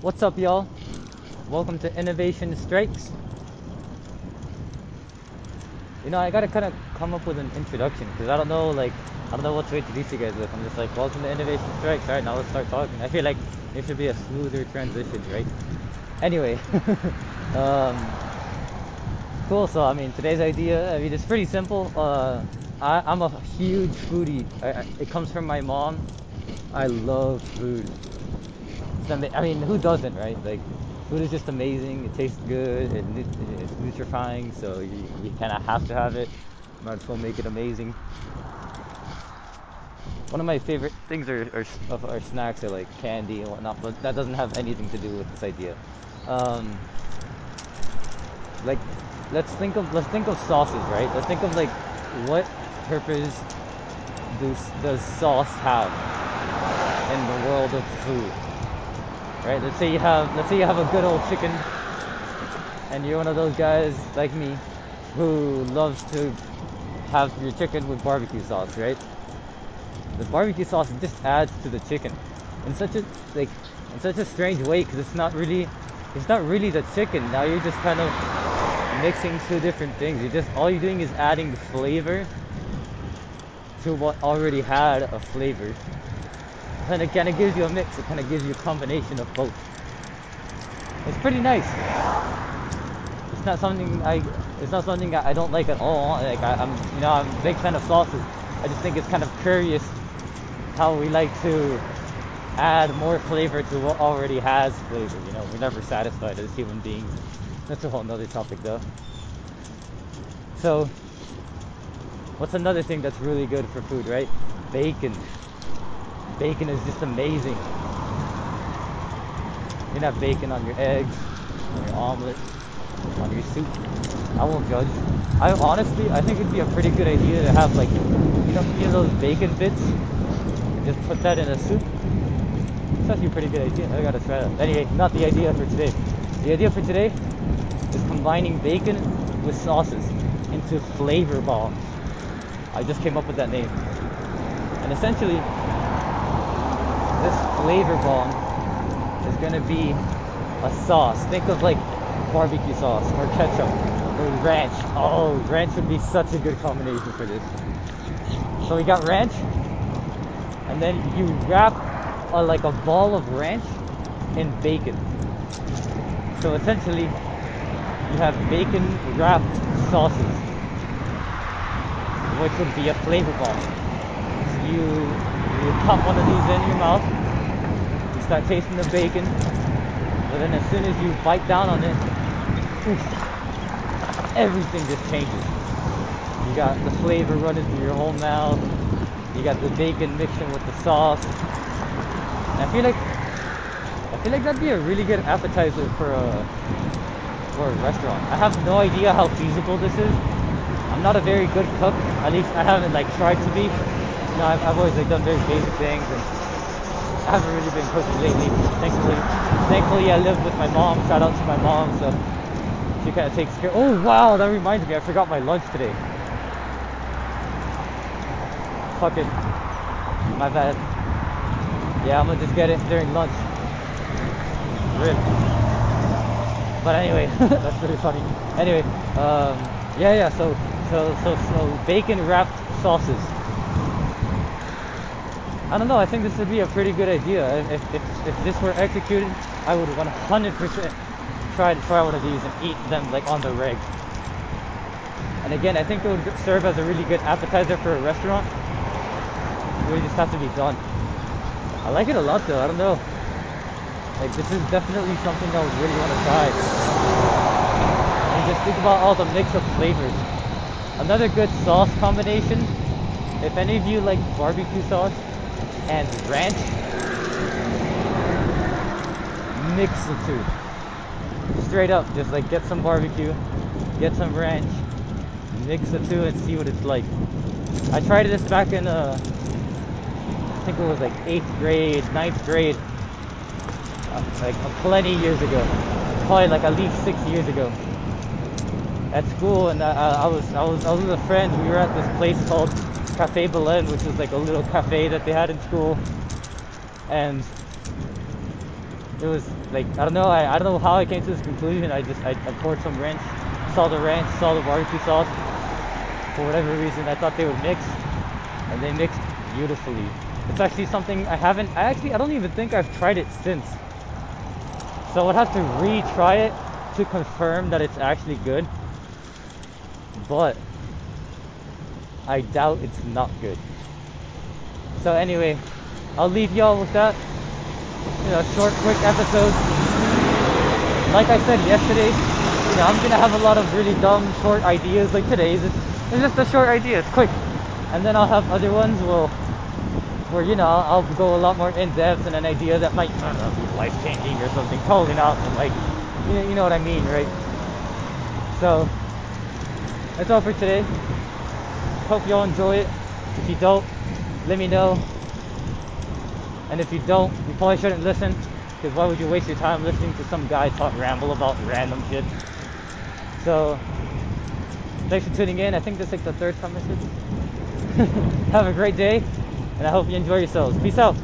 What's up, y'all? Welcome to Innovation Strikes. You know, I gotta kind of come up with an introduction because I don't know, like, I don't know what to introduce you guys with. I'm just like, welcome to Innovation Strikes. All right, now let's start talking. I feel like it should be a smoother transition, right? Anyway, um, cool. So, I mean, today's idea, I mean, it's pretty simple. Uh, I, I'm a huge foodie. I, I, it comes from my mom. I love food. It's ama- I mean, who doesn't, right? Like, food is just amazing. It tastes good. It, it's nutrifying, so you, you kind of have to have it. Might as well make it amazing. One of my favorite things are, are, our snacks are like candy and whatnot, but that doesn't have anything to do with this idea. Um, like, let's think of let's think of sauces, right? Let's think of like what purpose does does sauce have in the world of food? Right? Let's say you have let's say you have a good old chicken and you're one of those guys like me who loves to have your chicken with barbecue sauce, right? The barbecue sauce just adds to the chicken in such a like in such a strange way because it's not really it's not really the chicken. Now you're just kind of mixing two different things. You just all you're doing is adding the flavor to what already had a flavor. And it kind of gives you a mix. It kind of gives you a combination of both. It's pretty nice. It's not something I. It's not something I I don't like at all. Like I, I'm, you know, I'm a big fan of sauces. I just think it's kind of curious how we like to add more flavor to what already has flavor. You know, we're never satisfied as human beings. That's a whole nother topic, though. So, what's another thing that's really good for food, right? Bacon. Bacon is just amazing. You can have bacon on your eggs, on your omelet, on your soup. I won't judge. I honestly, I think it'd be a pretty good idea to have like, you know, you know those bacon bits, just put that in a soup. It's actually a pretty good idea. I gotta try that. Anyway, not the idea for today. The idea for today is combining bacon with sauces into flavor bombs. I just came up with that name. And essentially, this flavor bomb is gonna be a sauce. Think of like barbecue sauce or ketchup or ranch. Oh, ranch would be such a good combination for this. So we got ranch, and then you wrap a, like a ball of ranch in bacon. So essentially, you have bacon wrapped sauces, which would be a flavor bomb. Pop one of these in your mouth, you start tasting the bacon, but then as soon as you bite down on it, everything just changes. You got the flavor running through your whole mouth. You got the bacon mixing with the sauce. And I feel like I feel like that'd be a really good appetizer for a for a restaurant. I have no idea how feasible this is. I'm not a very good cook. At least I haven't like tried to be. You know, I've, I've always like done very basic things, and I haven't really been cooking lately. Thankfully, thankfully I live with my mom. Shout out to my mom. So she kind of takes care. Oh wow, that reminds me. I forgot my lunch today. Fuck it. My bad. Yeah, I'm gonna just get it during lunch. Rip. But anyway, that's pretty funny. Anyway, um, yeah, yeah. So, so, so, so, bacon wrapped sauces. I don't know. I think this would be a pretty good idea. If if, if this were executed, I would 100% try to try one of these and eat them like on the reg. And again, I think it would serve as a really good appetizer for a restaurant. It would just have to be done. I like it a lot though. I don't know. Like this is definitely something I would really want to try. And just think about all the mix of flavors. Another good sauce combination. If any of you like barbecue sauce and ranch, mix the two. Straight up, just like get some barbecue, get some ranch, mix the two and see what it's like. I tried this back in uh, I think it was like eighth grade, ninth grade, uh, like plenty years ago, probably like at least six years ago. At school, and I, I was I was I was with a friend. We were at this place called Cafe Belen, which was like a little cafe that they had in school, and it was like I don't know. I, I don't know how I came to this conclusion. I just I, I poured some ranch, saw the ranch, saw the barbecue sauce. For whatever reason, I thought they would mix, and they mixed beautifully. It's actually something I haven't. I actually I don't even think I've tried it since. So I would have to retry it to confirm that it's actually good. But I doubt it's not good. So anyway, I'll leave y'all with that. You know, short, quick episode. Like I said yesterday, you know, I'm gonna have a lot of really dumb, short ideas. Like today's, it's, it's just a short idea. It's quick, and then I'll have other ones. Will where you know I'll go a lot more in depth and an idea that might I don't know, be life changing or something. Totally not, but like you know, you know what I mean, right? So that's all for today. Hope y'all enjoy it. If you don't, let me know. And if you don't, you probably shouldn't listen. Because why would you waste your time listening to some guy talk ramble about random shit? So, thanks for tuning in. I think this is like the third time I said. Have a great day, and I hope you enjoy yourselves. Peace out.